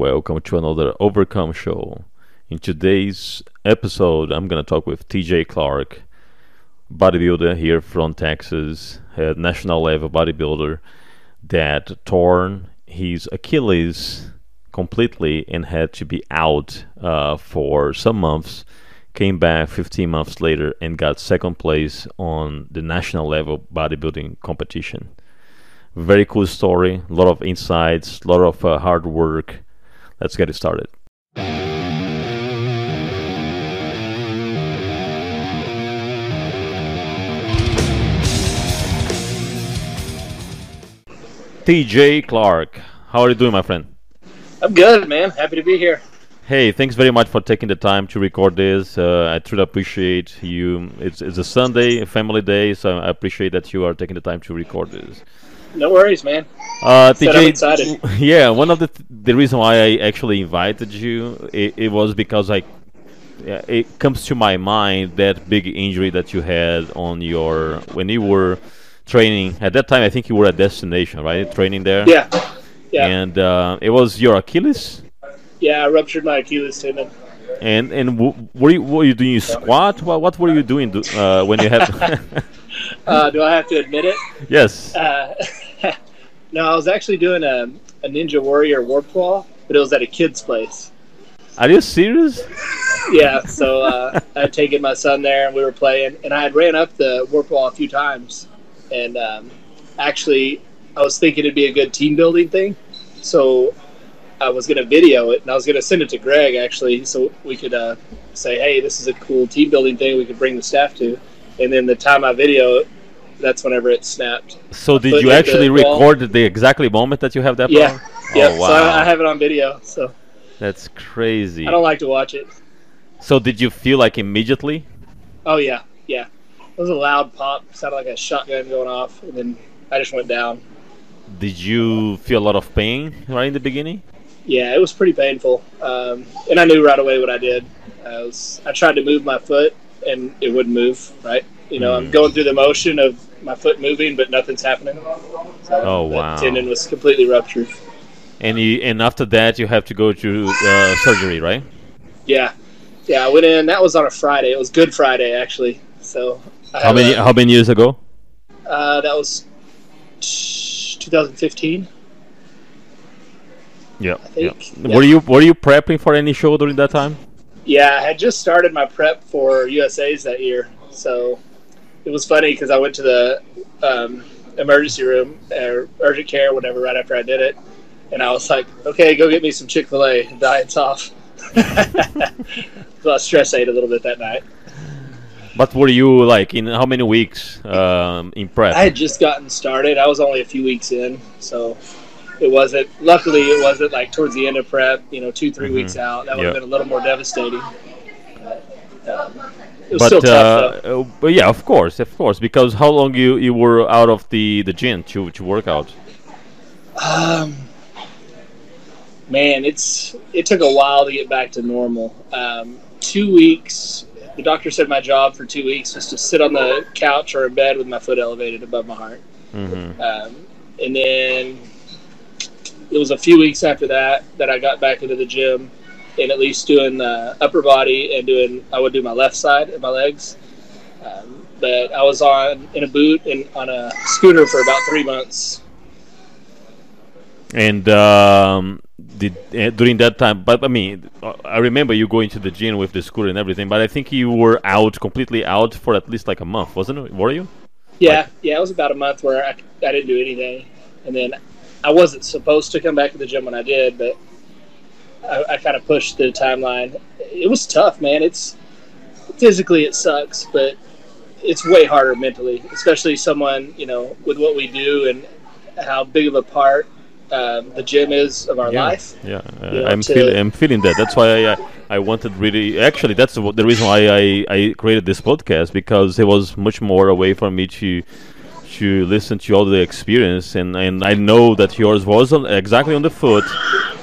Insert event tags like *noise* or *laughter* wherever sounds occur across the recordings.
welcome to another Overcome show. In today's episode, I'm going to talk with TJ Clark, bodybuilder here from Texas, a national level bodybuilder that torn his Achilles completely and had to be out uh, for some months. Came back 15 months later and got second place on the national level bodybuilding competition. Very cool story, a lot of insights, a lot of uh, hard work. Let's get it started. TJ Clark, how are you doing, my friend? I'm good, man. Happy to be here. Hey, thanks very much for taking the time to record this. Uh, I truly appreciate you. It's, it's a Sunday, a family day, so I appreciate that you are taking the time to record this. No worries, man. Uh, excited. *laughs* yeah, one of the the reason why I actually invited you it, it was because I yeah, it comes to my mind that big injury that you had on your when you were training at that time. I think you were at destination, right? Training there. Yeah. Yeah. And uh, it was your Achilles. yeah, I ruptured my Achilles tendon. And and w- were you were you doing squat? What what were you doing do, uh, when you had? *laughs* *laughs* Uh, do I have to admit it? yes. Uh, *laughs* no, I was actually doing a, a Ninja Warrior warp wall, but it was at a kid's place. Are you serious? Yeah, so uh, I had taken my son there and we were playing, and I had ran up the warp wall a few times. And um, actually, I was thinking it'd be a good team building thing. So I was going to video it and I was going to send it to Greg actually, so we could uh, say, hey, this is a cool team building thing we could bring the staff to. And then the time I video, that's whenever it snapped. So did you actually the wall. record the exactly moment that you have that? Yeah, problem? yeah. Oh, So I. I have it on video. So That's crazy. I don't like to watch it. So did you feel like immediately? Oh yeah, yeah. It was a loud pop, sounded like a shotgun going off, and then I just went down. Did you feel a lot of pain right in the beginning? Yeah, it was pretty painful, um, and I knew right away what I did. I was I tried to move my foot, and it wouldn't move. Right, you know, I'm Mm. going through the motion of my foot moving, but nothing's happening. So Oh, wow. Tendon was completely ruptured. And you, and after that you have to go to uh, surgery, right? Yeah, yeah. I went in. That was on a Friday. It was Good Friday actually. So I How many a- how many years ago? Uh, that was 2015. Yeah. yeah. yeah. Were you were you prepping for any show during that time? Yeah, I had just started my prep for USA's that year, so it was funny because I went to the um, emergency room or urgent care, or whatever, right after I did it, and I was like, "Okay, go get me some Chick Fil A. Diet's off." *laughs* so I stress ate a little bit that night. But were you like in how many weeks um, in prep? I had just gotten started. I was only a few weeks in, so it wasn't. Luckily, it wasn't like towards the end of prep. You know, two 3 Mhm. weeks out. That would have Yeah. been a little more devastating. Um, it was but still tough uh, uh, but yeah, of course, of course. Because how long you, you were out of the, the gym to, to work out? Um, man, it's it took a while to get back to normal. Um, two weeks. The doctor said my job for two weeks was to sit on the couch or in bed with my foot elevated above my heart. hmm Um, and then it was a few weeks after that that I got back into the gym and at least doing the upper body and doing I would do my left side and my legs. Um, but I was on in a boot and on a scooter for about three months. And um, did uh, during that time, but I mean, I remember you going to the gym with the scooter and everything. But I think you were out completely out for at least like a month, wasn't it? Were you? Yeah, yeah, it was about a month where I, I didn't do anything, and then I wasn't supposed to come back to the gym when I did, but I, I kind of pushed the timeline. It was tough, man. It's physically it sucks, but it's way harder mentally, especially someone you know with what we do and how big of a part um, the gym is of our yeah. life. Yeah, uh, You know, I'm feeling I'm feeling that. That's why I, uh, I wanted really. Actually, that's the, the reason why I, I created this podcast because it was much more a way for me to to listen to all the experience and, and I know that yours was on, exactly on the foot,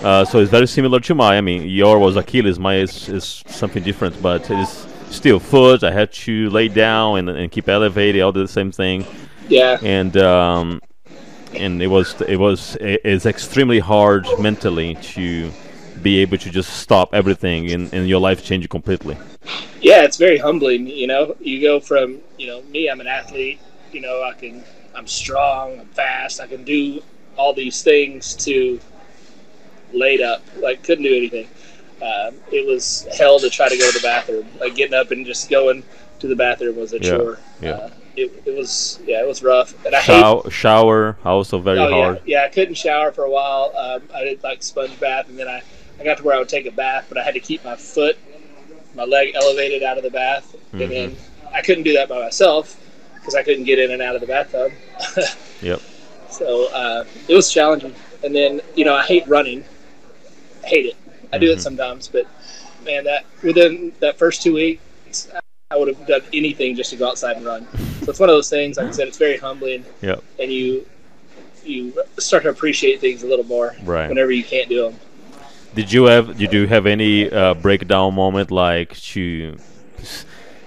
uh, so it's very similar to mine. I mean, yours was Achilles, mine is, is something different, but it's still foot. I had to lay down and, and keep elevated, all the same thing Yeah, and um, and it was it was it's extremely hard mentally to be able to just stop everything and, and your life change completely. Yeah, it's very humbling. You know, you go from you know me, I'm an athlete. You know, I can, I'm strong, I'm fast, I can do all these things to laid up, like couldn't do anything. Um, it was hell to try to go to the bathroom. Like getting up and just going to the bathroom was a Yeah, chore. yeah. Uh, it, it was yeah, it was rough. And I hate Shower, shower also very oh, hard. Yeah, yeah, I couldn't shower for a while. Um, I did like sponge bath, and then I, I got to where I would take a bath, but I had to keep my foot, my leg elevated out of the bath, Mhm. and then I couldn't do that by myself because I couldn't get in and out of the bathtub. *laughs* Yep. So uh, it was challenging. And then you know I hate running. I hate it. I do Mhm. it sometimes, but man, that within that first two weeks, I would have done anything just to go outside and run. *laughs* So it's one of those things. Like I said, it's very humbling Yep. and you you start to appreciate things a little more Right. whenever you can't do them. Did you have did you have any uh, breakdown moment like to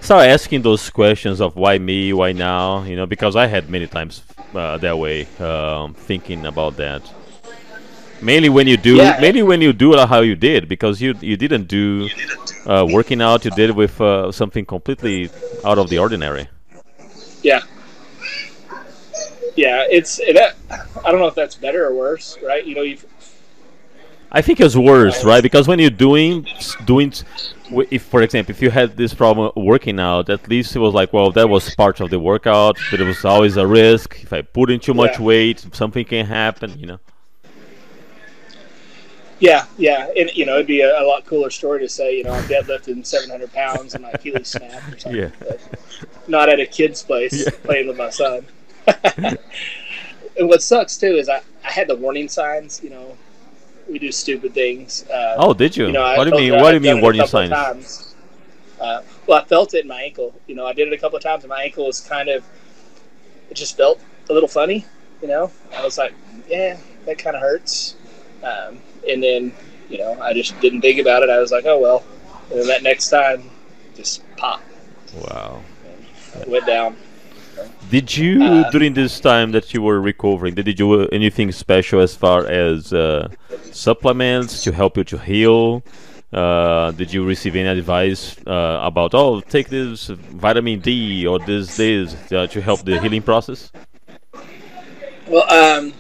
start asking those questions of why me, why now? You know, because I had many times uh, that way, um, thinking about that. Mainly when you do, Yeah. mainly when you do it how you did, because you you didn't do uh, working out. You did it with uh, something completely out of the ordinary. Yeah, yeah. It's it, I don't know if that's better or worse, right? You know, you I think it's worse, right? Because when you're doing doing, if for example, if you had this problem working out, at least it was like, well, that was part of the workout, but it was always a risk. If I put in too much Yeah. weight, something can happen, you know. yeah, yeah. And you know, it'd be a, a lot cooler story to say, you know, I'm deadlifting 700 pounds and my Achilles *laughs* snapped or something. Yeah. But not at a kid's place Yeah. playing with my son. *laughs* *laughs* and what sucks too is I, I had the warning signs. You know, we do stupid things. Uh, Oh, did you? You know, I what do you mean? What do you mean it a warning couple signs? times. Uh, well, I felt it in my ankle. You know, I did it a couple of times, and my ankle was kind of, it just felt a little funny. You know, I was like, yeah, that kind of hurts. Um, and then, you know, I just didn't think about it. I was like, oh well. And then that next time, just pop, Wow. went down. Did you Uh, during this time that you were recovering? Did you do anything special as far as uh, supplements to help you to heal? Uh, did you receive any advice uh, about oh take this vitamin D or this this uh, to help the healing process? Well, um,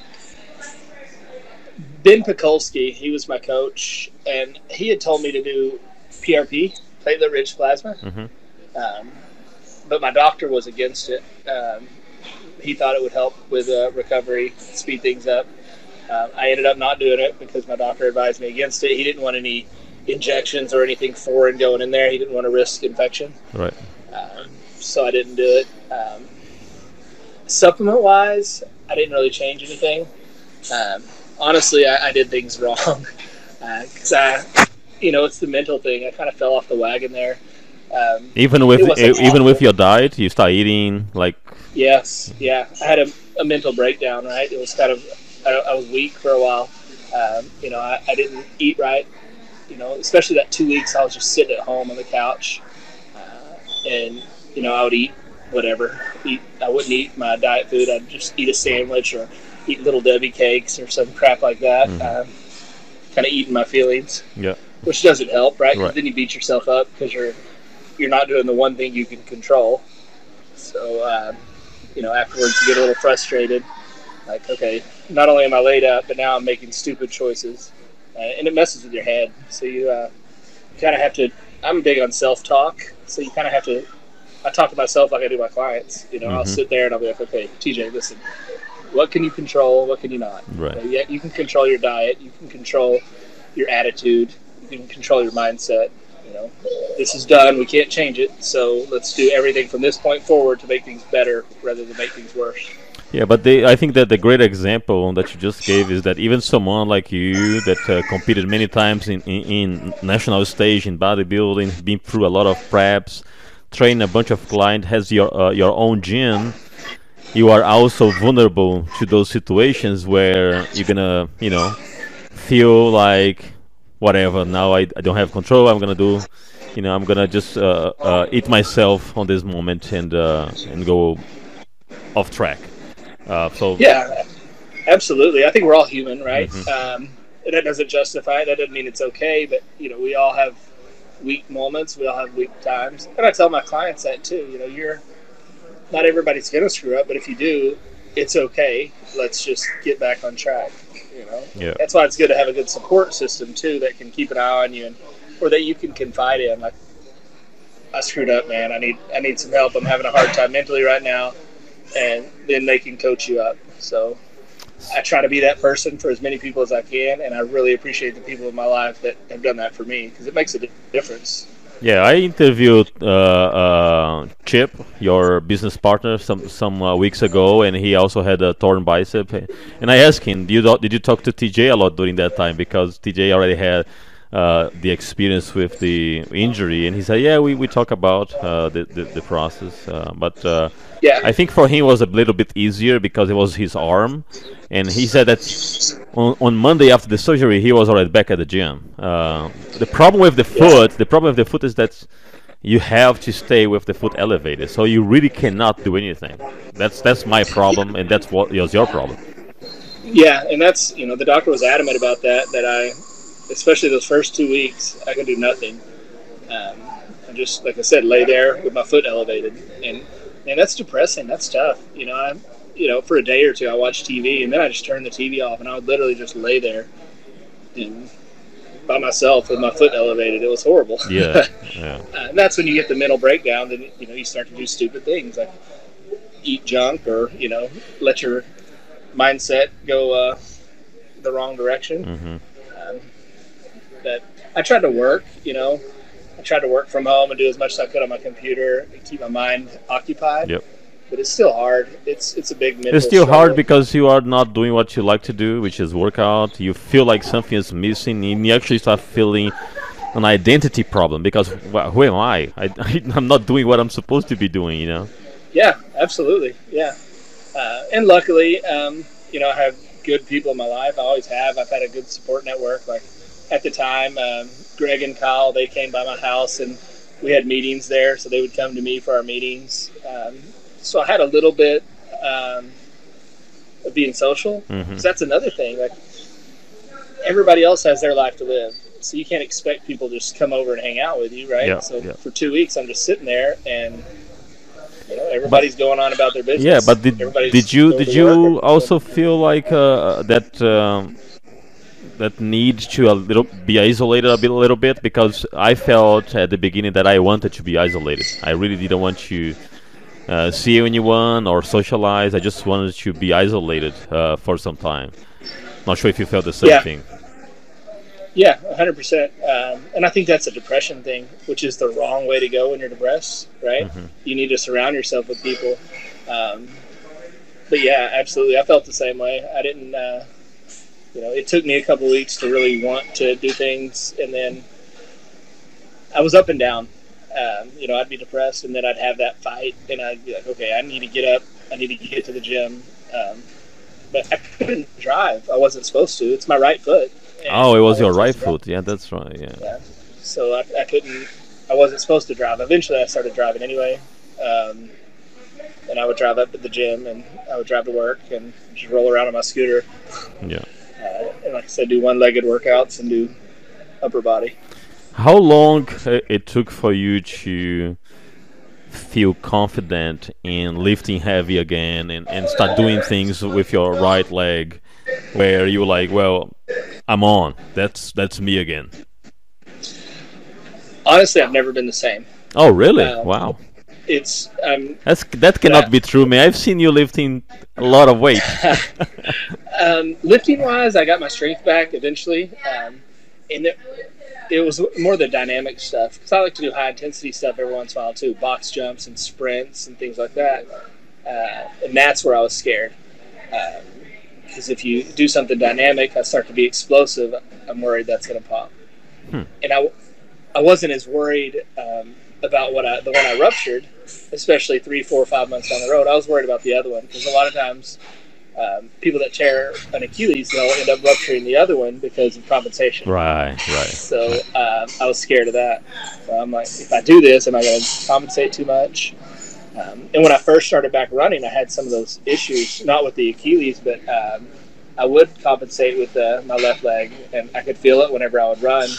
Ben Pakulski, he was my coach, and he had told me to do PRP, platelet rich plasma. Mhm. Um, but my doctor was against it. Um, he thought it would help with uh, recovery, speed things up. Um, I ended up not doing it because my doctor advised me against it. He didn't want any injections or anything foreign going in there. He didn't want to risk infection Right. um, so I didn't do it. Um, supplement wise, I didn't really change anything. Um, honestly, I, I did things *laughs* wrong because I, you know, it's the mental thing. I kind of fell off the wagon there. Um, Even with It even with your diet, you start eating like yes, yeah, I had a, a mental breakdown. Right, it was kind of I, I was weak for a while. Um, you know, I, I didn't eat right. You know, especially that two weeks I was just sitting at home on the couch, uh, and you know I would eat whatever. Eat I wouldn't eat my diet food. I'd just eat a sandwich or eat little Debbie cakes or some crap like that. Mhm. Um, kind of eating my feelings, yeah which doesn't help, right? 'Cause Right. Then you beat yourself up because you're you're not doing the one thing you can control. So um, you know afterwards you get a little frustrated. Like okay, not only am I laid up, but now I'm making stupid choices, uh, and it messes with your head. So you uh, kind of have to. I'm big on self talk, so you kind of have to. I talk to myself like I do my clients. You know, I'll Mhm. sit there and I'll be like, okay, TJ, listen. What can you control? What can you not? right. Yeah, you can control your diet. You can control your attitude. You can control your mindset. Know, this is done. We can't change it. So let's do everything from this point forward to make things better rather than make things worse. Yeah, but they, I think that the great example that you just gave is that even someone like you that uh, competed many times in, in, in national stage in bodybuilding, been through a lot of preps, trained a bunch of clients, has your uh, your own gym. You are also vulnerable to those situations where you're gonna, you know, feel like whatever. Now I, I don't have control. I'm gonna do, you know, I'm gonna just uh, uh, eat myself on this moment and uh, and go off track. Uh, so Yeah, absolutely. I think we're all human, right? Mhm. Um, that doesn't justify it. That doesn't mean it's okay. But you know, we all have weak moments. We all have weak times, and I tell my clients that too. You know, you're not everybody's to screw up, but if you do, it's okay. Let's just get back on track. Know, Yeah. that's why it's good to have a good support system too that can keep an eye on you and or that you can confide in. Like, I screwed up, man. I need I need some help. I'm having a hard time mentally right now, and then they can coach you up. So. I try to be that person for as many people as I can, and I really appreciate the people in my life that have done that for me because it makes a difference. Yeah, I interviewed uh, uh, Chip, your business partner, some some uh, weeks ago, and he also had a torn bicep. And I asked him, "Did you did you talk to TJ a lot during that time? Because TJ already had uh, the experience with the injury." And he said, "Yeah, we, we talk about uh, the, the the process, uh, but." Uh, Yeah, I think for him it was a little bit easier because it was his arm, and he said that on, on Monday after the surgery he was already back at the gym. Uh, the problem with the foot, the problem with the foot is that you have to stay with the foot elevated, so you really cannot do anything. That's that's my problem, and that's what was your problem. yeah, and that's you know the doctor was adamant about that. That I, especially those first two weeks, I could do nothing. Um, I just like I said, lay there with my foot elevated, and and that's depressing. That's tough. You know, I you know for a day or two I watched TV, and then I just turned the TV off, and I would literally just lay there, and by myself with my foot elevated. It was horrible. Yeah, *laughs* yeah, Uh, and that's when you get the mental breakdown. Then you know you start to do stupid things like eat junk or you know let your mindset go uh, the wrong direction. hmm Um, but I tried to work. You know, I tried to work from home and do as much as I could on my computer and keep my mind occupied. Yep. But it's still hard. It's it's a big. It's still struggle. hard because you are not doing what you like to do, which is workout. You feel like something is missing, and you actually start feeling an identity problem because wh- who am I? I *laughs* I'm not doing what I'm supposed to be doing, you know. Yeah, absolutely. Yeah. Uh, and luckily, um, you know, I have good people in my life. I always have. I've had a good support network. Like at the time, um, Greg and Kyle, they came by my house and we had meetings there. So they would come to me for our meetings. Um, so I had a little bit um, of being social. hmm 'Cause that's another thing. Like everybody else has their life to live. So you can't expect people to just come over and hang out with you, right? Yeah, so yeah. for two weeks, I'm just sitting there and you know, everybody's going on about their business. Yeah, but did Everybody's did you did you also feel like uh, that um, that need to a little be isolated a bit a little bit because I felt at the beginning that I wanted to be isolated. I really didn't want to uh, see anyone or socialize. I just wanted to be isolated uh, for some time. Not sure if you felt the same Yeah. thing. Yeah, 100%. Um, and I think that's a depression thing, which is the wrong way to go when you're depressed, right? Mhm. You need to surround yourself with people. Um, but yeah, absolutely. I felt the same way. I didn't, uh, you know, it took me a couple weeks to really want to do things. And then I was up and down. Um, you know, I'd be depressed and then I'd have that fight and I'd be like, okay, I need to get up. I need to get to the gym. Um, but I couldn't drive. I wasn't supposed to. It's my right foot. Oh, it was your right supposed to drive. foot. Yeah, that's right. Yeah. Yeah. So I, I couldn't. I wasn't supposed to drive. Eventually, I started driving anyway. Um, and I would drive up to the gym, and I would drive to work, and just roll around on my scooter. Yeah. Uh, and like I said, do one-legged workouts and do upper body. How long it took for you to feel confident in lifting heavy again and, and start doing things with your right leg where you were like, well, I'm on. That's that's me again. Honestly, I've never been the same. Oh, really? Um, wow. It's um, That's that cannot yeah. be true, man. I've seen you lifting a lot of weight. *laughs* um, lifting wise, I got my strength back eventually, um, and it, it was more the dynamic stuff because I like to do high intensity stuff every once in a while too, box jumps and sprints and things like that. Uh, and that's where I was scared because if you do something dynamic, I start to be explosive. I'm worried that's going to pop, Hmm. and I, I wasn't as worried um, about what I the one I ruptured, especially three, four, five months down the road. I was worried about the other one because a lot of times um, people that tear an Achilles, they'll end up rupturing the other one because of compensation. right, right. So um, I was scared of that. So I'm like, if I do this, am I going to compensate too much? Um, and when I first started back running, I had some of those issues, not with the Achilles, but um, I would compensate with uh, my left leg, and I could feel it whenever I would run.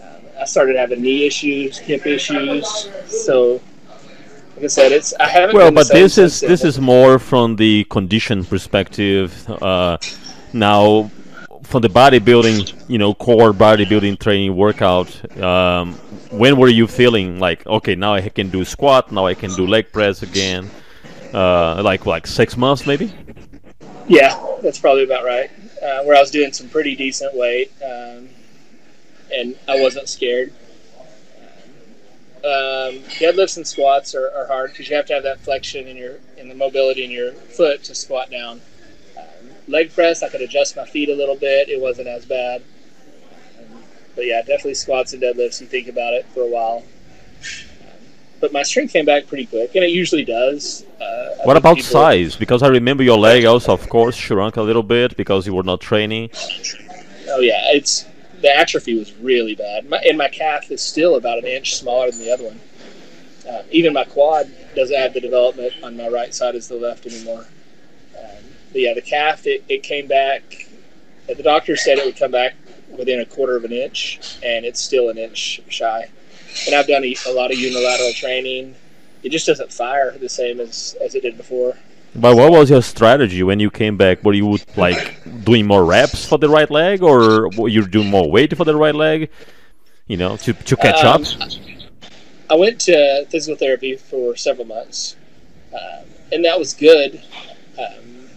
Um, I started having knee issues, hip issues. So, I said, it's I haven't. Well, but this is this is more from the condition perspective. Uh, now, from the bodybuilding, you know, core bodybuilding training workout. Um, when were you feeling like, okay, now I can do squat, now I can do leg press again? Uh, like like six months maybe. Yeah, that's probably about right. Uh, where I was doing some pretty decent weight, um, and I wasn't scared. Um, deadlifts and squats are, are hard because you have to have that flexion in your in the mobility in your foot to squat down. Um, leg press, I could adjust my feet a little bit; it wasn't as bad. Um, but yeah, definitely squats and deadlifts. You think about it for a while. Um, But my strength came back pretty quick, and it usually does. Uh, What about size? Because I remember your leg also, of course, shrunk a little bit because you were not training. Oh yeah, it's the atrophy was really bad, my, and my calf is still about an inch smaller than the other one. Uh, even my quad doesn't have the development on my right side as the left anymore. Um, but yeah, the calf it, it came back. The doctor said it would come back within a quarter of an inch, and it's still an inch shy. And I've done a, a lot of unilateral training. It just doesn't fire the same as, as it did before. But what was your strategy when you came back? Were you like doing more reps for the right leg, or you doing more weight for the right leg? You know, to to catch Um, up. I went to physical therapy for several months, um, and that was good. Um,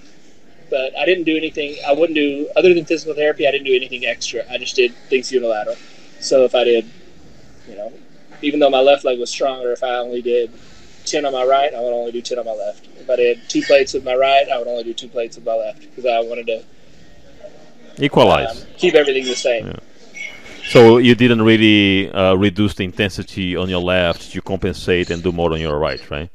but I didn't do anything. I wouldn't do other than physical therapy. I didn't do anything extra. I just did things unilateral. So if I did, you know, even though my left leg was stronger, if I only did ten on my right, I would only do ten on my left. If I did two plates with my right, I would only do two plates with my left because I wanted to Equalize. um, keep everything the same. Yeah. So you didn't really uh, reduce the intensity on your left to compensate and do more on your right, right?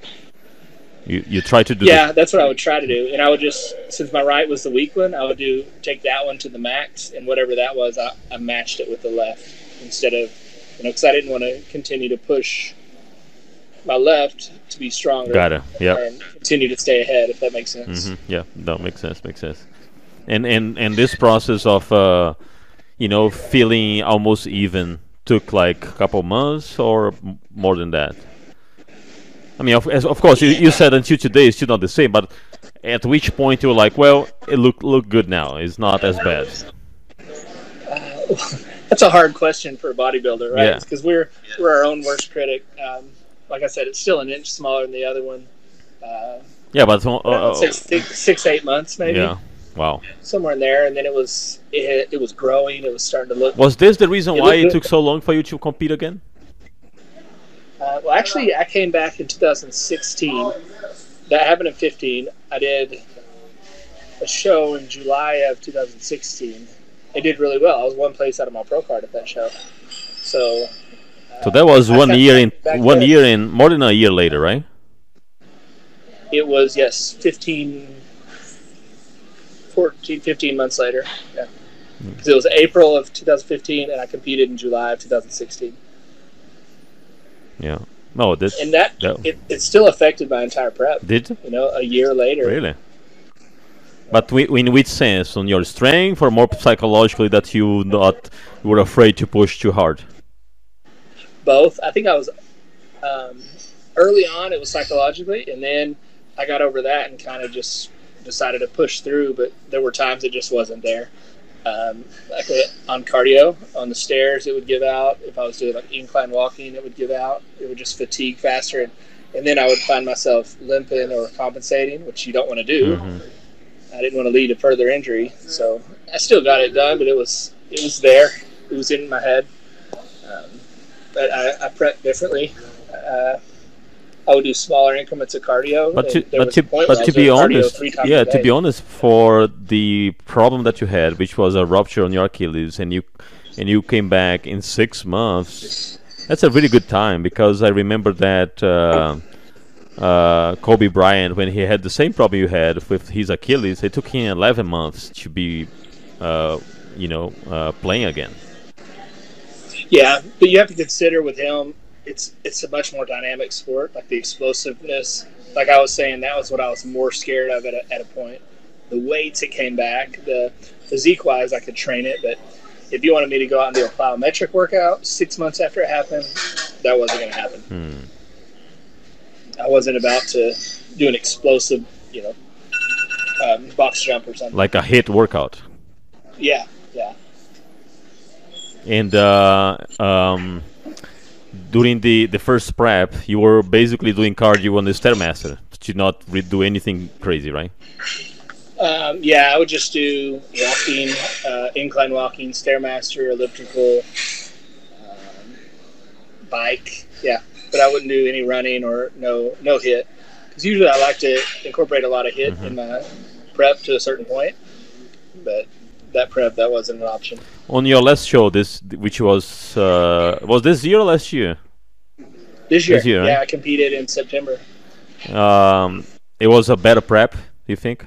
You you try to do. Yeah, that's what I would try to do, and I would just since my right was the weak one, I would do take that one to the max, and whatever that was, I, I matched it with the left instead of you know because I didn't want to continue to push my left to be stronger got it. Yeah. and continue to stay ahead, if that makes sense. hmm Yeah. No, makes sense. Makes sense. And and and this process of uh, you know feeling almost even took like a couple months or more than that. I mean, of, as, of course, you, you said until today it's still not the same, but at which point you were like, well, it look look good now. It's not as bad. *laughs* That's a hard question for a bodybuilder, right? Yeah. Because we're we're our own worst critic. Um, like I said, it's still an inch smaller than the other one. Uh, Yeah, but uh, I would uh, say six, six, eight months maybe. yeah. Wow. somewhere in there, and then it was it, it was growing. It was starting to look. Was this the reason It why it took so long for you to compete again? Uh, well, actually, I came back in 2016. That happened in 15. I did a show in July of 2016. It did really well. I was one place out of my pro card at that show. So. So that was one year in one year in more than a year later, right? It was yes, 15, 14, 15 months later. Yeah. Hmm. because it was April of 2015, and I competed in July of 2016. Yeah. No, that And that that it, it still affected my entire prep. did You know, a year later. really. But wi- in which sense? On your strength, or more psychologically that you not you were afraid to push too hard? Both. I think I was um, early on. It was psychologically, and then I got over that and kind of just decided to push through. But there were times it just wasn't there. Um, like uh, on cardio, on the stairs, it would give out. If I was doing like incline walking, it would give out. It would just fatigue faster, and, and then I would find myself limping or compensating, which you don't want to do. Mhm. I didn't want to lead to further injury, so I still got it done. But it was it was there. It was in my head. But I, I prep differently. Uh, I would do smaller increments of cardio. But to but to but to be honest, yeah, to be honest, for the problem that you had, which was a rupture on your Achilles, and you and you came back in six months, that's a really good time because I remember that. Uh, uh, Kobe Bryant, when he had the same problem you had with his Achilles, it took him 11 months to be, uh, you know, uh, playing again. Yeah, but you have to consider with him, it's it's a much more dynamic sport. Like the explosiveness, like I was saying, that was what I was more scared of at a, at a point. the weights it came back. The physique wise, I could train it, but if you wanted me to go out and do a plyometric workout six months after it happened, that wasn't going to happen. Hmm. I wasn't about to do an explosive, you know, um, box jump or something. Like a HIIT workout. yeah, yeah. And uh, um, during the, the first prep, you were basically doing cardio on the Stairmaster. Did not re- do anything crazy, right? Um, yeah, I would just do walking, uh, incline walking, stairmaster, elliptical, um, bike. Yeah, but I wouldn't do any running or no no HIIT because usually I like to incorporate a lot of HIIT in my prep to a certain point. But that prep that wasn't an option. On your last show, this which was uh, was this year or last year? This year, This year, yeah, right? I competed in September. Um, it was a better prep. Do you think?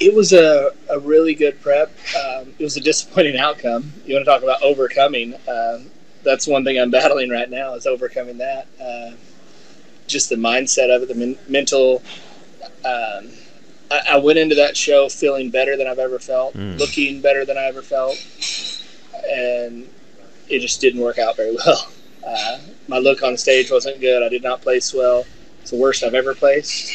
It was a, a really good prep. Um, it was a *laughs* disappointing outcome. You want to talk about overcoming? Um, that's one thing I'm *laughs* battling right now is overcoming that. Uh, just the mindset of it, the men- mental. Um, I, I went into that show feeling better than I've ever felt, Mm. looking better than I ever felt, and it just didn't work out very *laughs* well. Uh, my look on stage wasn't good. I did not place well. It's the worst I've ever placed,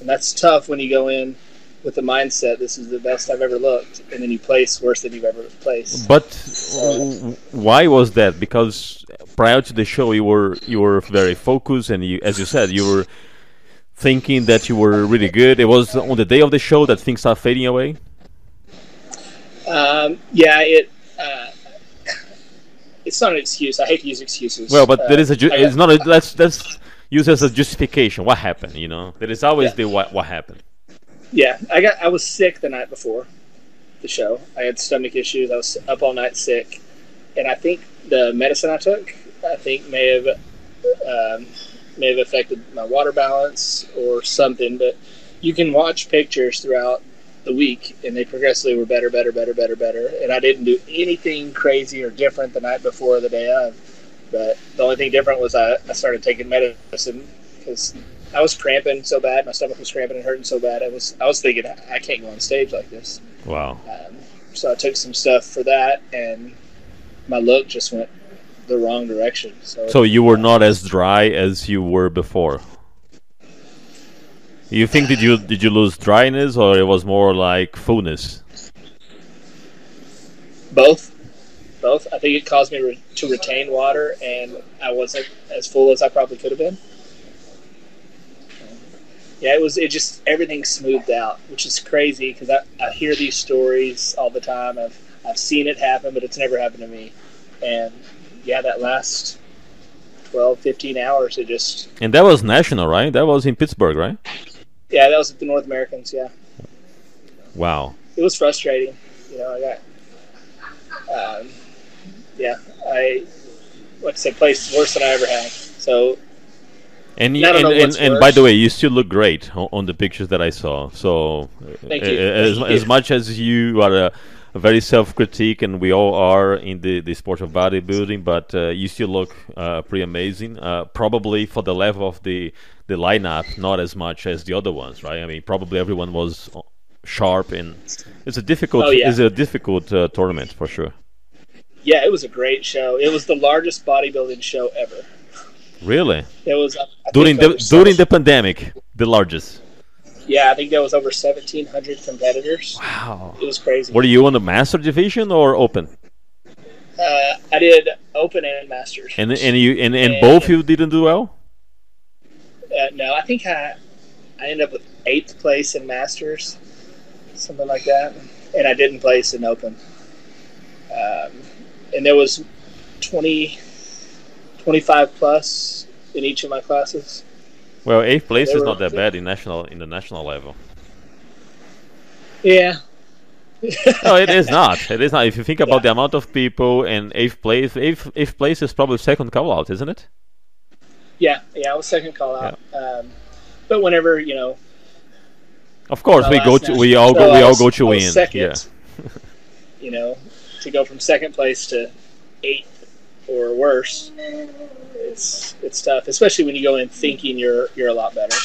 and that's tough when you go in with the mindset this is the best I've ever looked, and then you place worse than you've ever placed. But w- why was that? Because prior to the show, you were you were very focused, and you, as you said, you were thinking that you were really good. It was on the day of the show that things start fading away. Um, yeah, it. Uh, it's not an excuse. I hate to use excuses. Well, but Uh, there is a. Ju- I it's not. A, let's let's use as a justification. What happened? You know, there is always Yeah. the what what happened. Yeah, I got. I was sick the night before the show. I had stomach issues. I was up all night sick, and I think the medicine I took, I think may have um, may have affected my water balance or something. But you can watch pictures throughout the week, and they progressively were better, better, better, better, better. And I didn't do anything crazy or different the night before or the day of. But the only thing different was I, I started taking medicine because I was cramping so bad. My stomach was cramping and hurting so bad. I was I was thinking I can't go on stage like this. Wow. Um, so I took some stuff for that, and my look just went the wrong direction. So, So you were not as dry as you were before. You think did you did you lose dryness or it was more like fullness? both, both. I think it caused me re- to retain water, and I wasn't as full as I probably could have been. Yeah, it was. It just everything smoothed out, which is crazy because I, I hear these stories all the time. I've I've seen it happen, but it's never happened to me. And yeah, that last 12, 15 hours, it just And that was national, right? That was in Pittsburgh, right? yeah, that was the North Americans. Yeah, Wow. it was frustrating. You know, I got um, yeah, I like I said, placed worse than I ever had. So And don't and, and, and by the way, you still look great on, on the pictures that I saw. So Thank uh, you. uh, as, as much as you are a very self-critique, and we all are in the, the sport of bodybuilding, but uh, you still look uh, pretty amazing. Uh, probably for the level of the the lineup, not as much as the other ones, right? I mean, probably everyone was uh, sharp, and it's a difficult Oh, yeah. it's a difficult uh, tournament for sure. yeah, it was a great show. It was the largest bodybuilding show ever. Really, It was I think during the during the pandemic, the largest. Yeah, I think there was over seventeen hundred competitors. Wow. It was crazy. Were you on the master division or open? Uh, I did open and masters. And and you and, and And- both you didn't do well. Uh, no, I think I I ended up with eighth place in masters, something like that, and I didn't place in open. Um, and there was 20, 25 plus in each of my classes. Well, eighth place is not that bad in national in the national level. Yeah. *laughs* No, it is not. It is not. If you think about the amount of people and eighth place, eighth eighth place is probably second call out, isn't it? Yeah, yeah, I was second call out. Um, but whenever you know, Of course, we go to we all so go we all go to win. Second, Yeah. you know, to go from second place to eighth or worse, it's it's tough, especially when you go in thinking you're you're a lot better.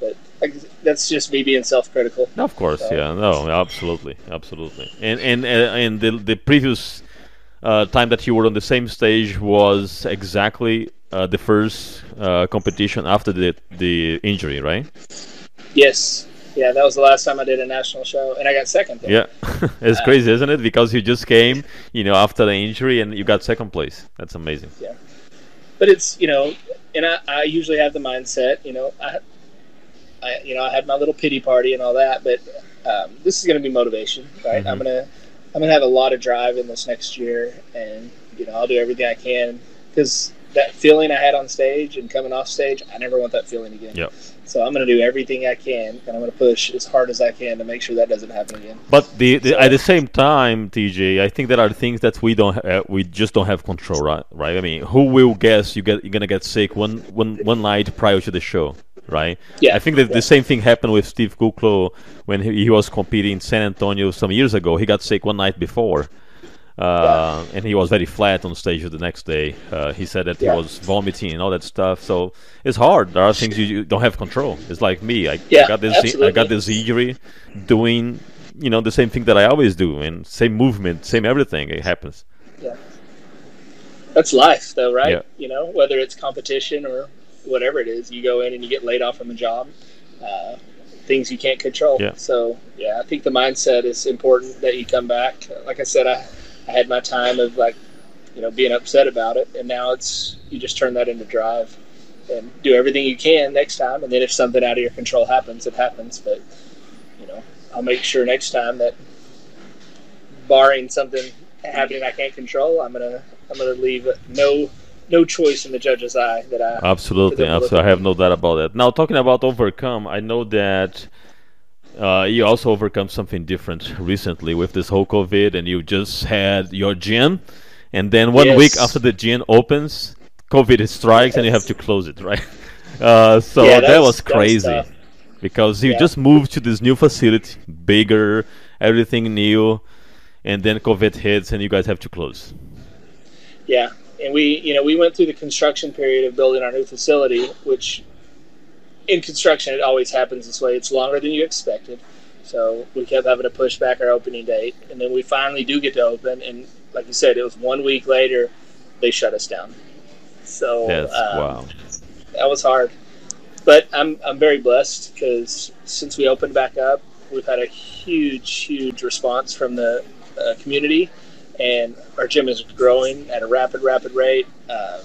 But like, that's just me being self-critical. Of course, So- yeah, no, absolutely, absolutely. And and uh, and the the previous uh, time that you were on the same stage was exactly uh, the first uh, competition after the the injury, right? Yes, yeah, that was the last time I did a national show, and I got second. There. Yeah, *laughs* it's crazy, isn't it? Because you just came, you know, after the injury and you got second place. That's amazing. Yeah, but it's you know, and I, I usually have the mindset, you know, I, I you know I had my little pity party and all that, but um, this is going to be motivation, right? I'm Mhm. gonna I'm gonna have a lot of drive in this next year, and you know I'll do everything I can because that feeling I had on stage and coming off stage, I never want that feeling again. Yep. So I'm gonna do everything I can, and I'm gonna push as hard as I can to make sure that doesn't happen again. But the, the So- at the same time, TJ, I think there are things that we don't ha- uh, we just don't have control, right? Right? I mean, who will guess you get you're gonna get sick one one one night prior to the show, right? Yeah, I think that yeah. the same thing happened with Steve Kuclo when he, he was competing in San Antonio some years ago. He got sick one night before. Uh, and he was very flat on stage the next day. Uh, he said that Yeah. he was vomiting and all that stuff. So it's hard. There are things you, you don't have control. It's like me. I, I got this. I got this injury, doing you know the same thing that I always do, and same movement, same everything. It happens. That's life, though, right? Yeah. You know, whether it's competition or whatever it is, you go in and you get laid off from a job. Uh, things you can't control. Yeah. So, yeah, I think the mindset is important that you come back. Like I said, I, I had my time of like, you know, being upset about it, and now it's you just turn that into drive and do everything you can next time. And then if something out of your control happens, it happens. But you know, I'll make sure next time that, barring something happening I can't control, I'm gonna I'm gonna leave no no choice in the judge's eye that I Absolutely, absolutely. I have no doubt about that. Now, talking about overcome, I know that uh, you also overcome something different recently with this whole COVID, and you just had your gym, and then one week after the gym opens, COVID strikes, and you have to close it, right? *laughs* Uh, so Yeah, that, that was was- that was crazy because you Yeah. just moved to this new facility, bigger, everything new, and then COVID hits, and you guys have to close. Yeah, and we, you know, we went through the construction period of building our new facility, which in construction it always happens this way. It's longer than you expected, so we kept having to push back our opening date, and then we finally do get to open, and like you said, it was one week later they shut us down. So That's um, wow. that was hard, but I'm I'm very blessed because since we opened back up, we've had a huge huge response from the uh, community, and our gym is growing at a rapid rapid rate. Um,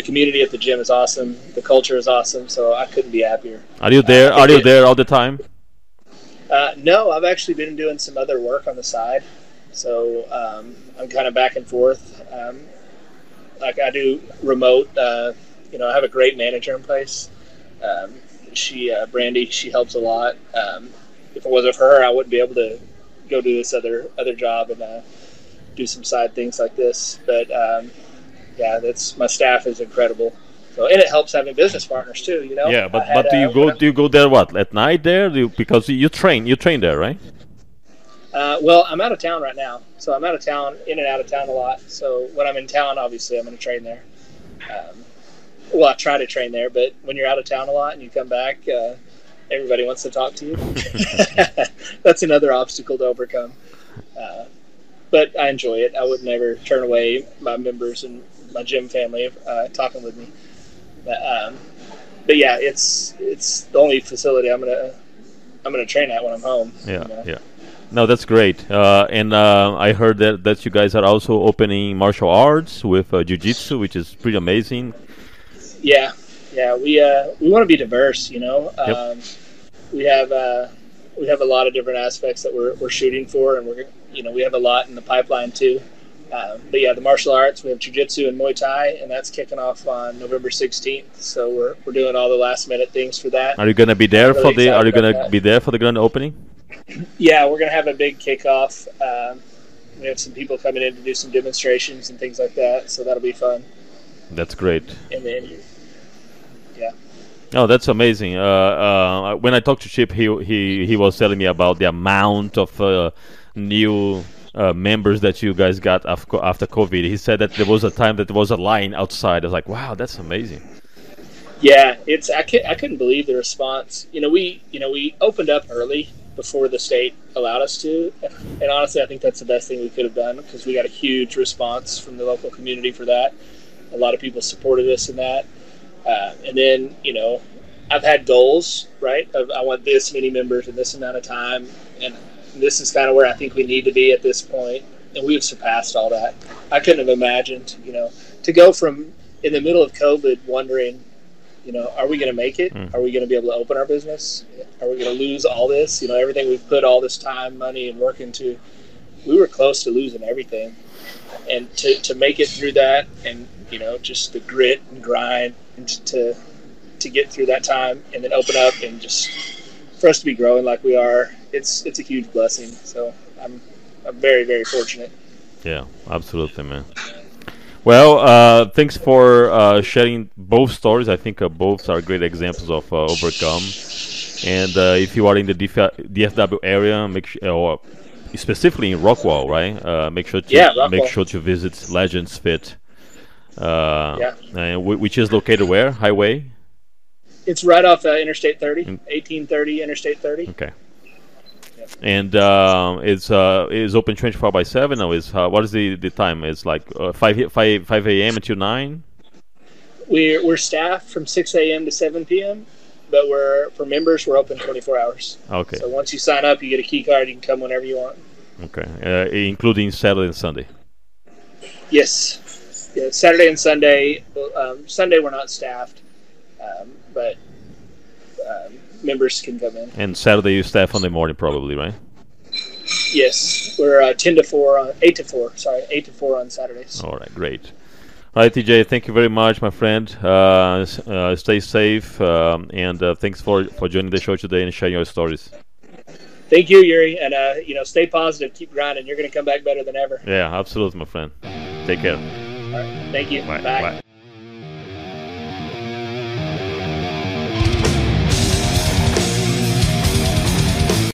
the community at the gym is awesome. The culture is awesome. So I couldn't be happier. Are you there? I Are you there all the time? Uh, no, I've actually been doing some other work on the side, so um, I'm kind of back and forth. Um, like I do remote. Uh, you know, I have a great manager in place. Um, she, uh, Brandy, she helps a lot. Um, if it wasn't for her, I wouldn't be able to go do this other other job and uh, do some side things like this. But um, yeah, that's my staff is incredible. So and it helps having business partners too. You know. Yeah, but had, but do you uh, go do you go there what at night there? Do you, because you train you train there, right? Uh, well, I'm out of town right now, so I'm out of town, in and out of town a lot. So when I'm in town, obviously, I'm going to train there. Um, well, I try to train there, but when you're out of town a lot and you come back, uh, everybody wants to talk to you. *laughs* *laughs* That's another obstacle to overcome. Uh, but I enjoy it. I would never turn away my members and my gym family uh, talking with me. But, um, but yeah, it's it's the only facility I'm gonna I'm gonna train at when I'm home. Yeah, you know? yeah. No, that's great. Uh, and uh, I heard that that you guys are also opening martial arts with uh, jiu-jitsu, which is pretty amazing. Yeah, yeah. We uh, we want to be diverse. You know, Yep. um, we have uh, we have a lot of different aspects that we're, we're shooting for, and we're you know we have a lot in the pipeline too. Um, but yeah, the martial arts we have jujitsu and Muay Thai, and that's kicking off on November sixteenth. So we're, we're doing all the last minute things for that. Are you gonna be there really for the? Are you gonna be there for the grand opening? Yeah, we're gonna have a big kickoff. Um, we have some people coming in to do some demonstrations and things like that, so that'll be fun. That's great. And then yeah. Oh, that's amazing. Uh, uh, when I talked to Chip, he he he was telling me about the amount of uh, new uh, members that you guys got after after COVID. He said that there was a time that there was a line outside. I was like, wow, that's amazing. Yeah, it's I couldn't believe the response. You know, we you know we opened up early before the state allowed us to, and honestly, I think that's the best thing we could have done because we got a huge response from the local community for that. A lot of people supported us in that, uh, and then you know, I've had goals right of I want this many members in this amount of time, and this is kind of where I think we need to be at this point, and we've surpassed all that. I couldn't have imagined, you know, to go from in the middle of COVID wondering you know, are we going to make it? Mm. Are we going to be able to open our business? Are we going to lose all this? You know, everything we've put all this time, money, and work into. We were close to losing everything, and to, to make it through that, and you know, just the grit and grind, and to to get through that time, and then open up, and just for us to be growing like we are, it's it's a huge blessing. So I'm I'm very very fortunate. Yeah, absolutely, man. Well, uh, thanks for uh, sharing both stories. I think uh, both are great examples of uh, overcome. And uh, if you are in the DFW area, make sure, or specifically in Rockwall, right? Uh, make sure to yeah, make sure to visit Legends Fit. yeah. which is located where? Highway. It's right off Interstate 30, 1830 Interstate 30. Okay. And uh, it's uh, is open 24 by 7 or is uh, what is the, the time? It's like uh, 5 5 5 a.m until 9 we're, we're staffed from 6 a.m to 7 p.m but we're for members we're open 24 hours. Okay. So once you sign up you get a key card you can come whenever you want. Okay. Uh, including saturday and sunday? Yes. Yeah, saturday and sunday um, sunday we're not staffed. Um, but um, members can come in. And Saturday you staff on the morning, probably, right? Yes, we're uh, ten to four, on, eight to four. Sorry, eight to four on Saturdays. All right, great. All right, TJ, thank you very much, my friend. Uh, uh, stay safe, um, and uh, thanks for, for joining the show today and sharing your stories. Thank you, Yuri, and uh, you know, stay positive, keep grinding. You're going to come back better than ever. Yeah, absolutely, my friend. Take care. All right, thank you. Bye. Bye. Bye.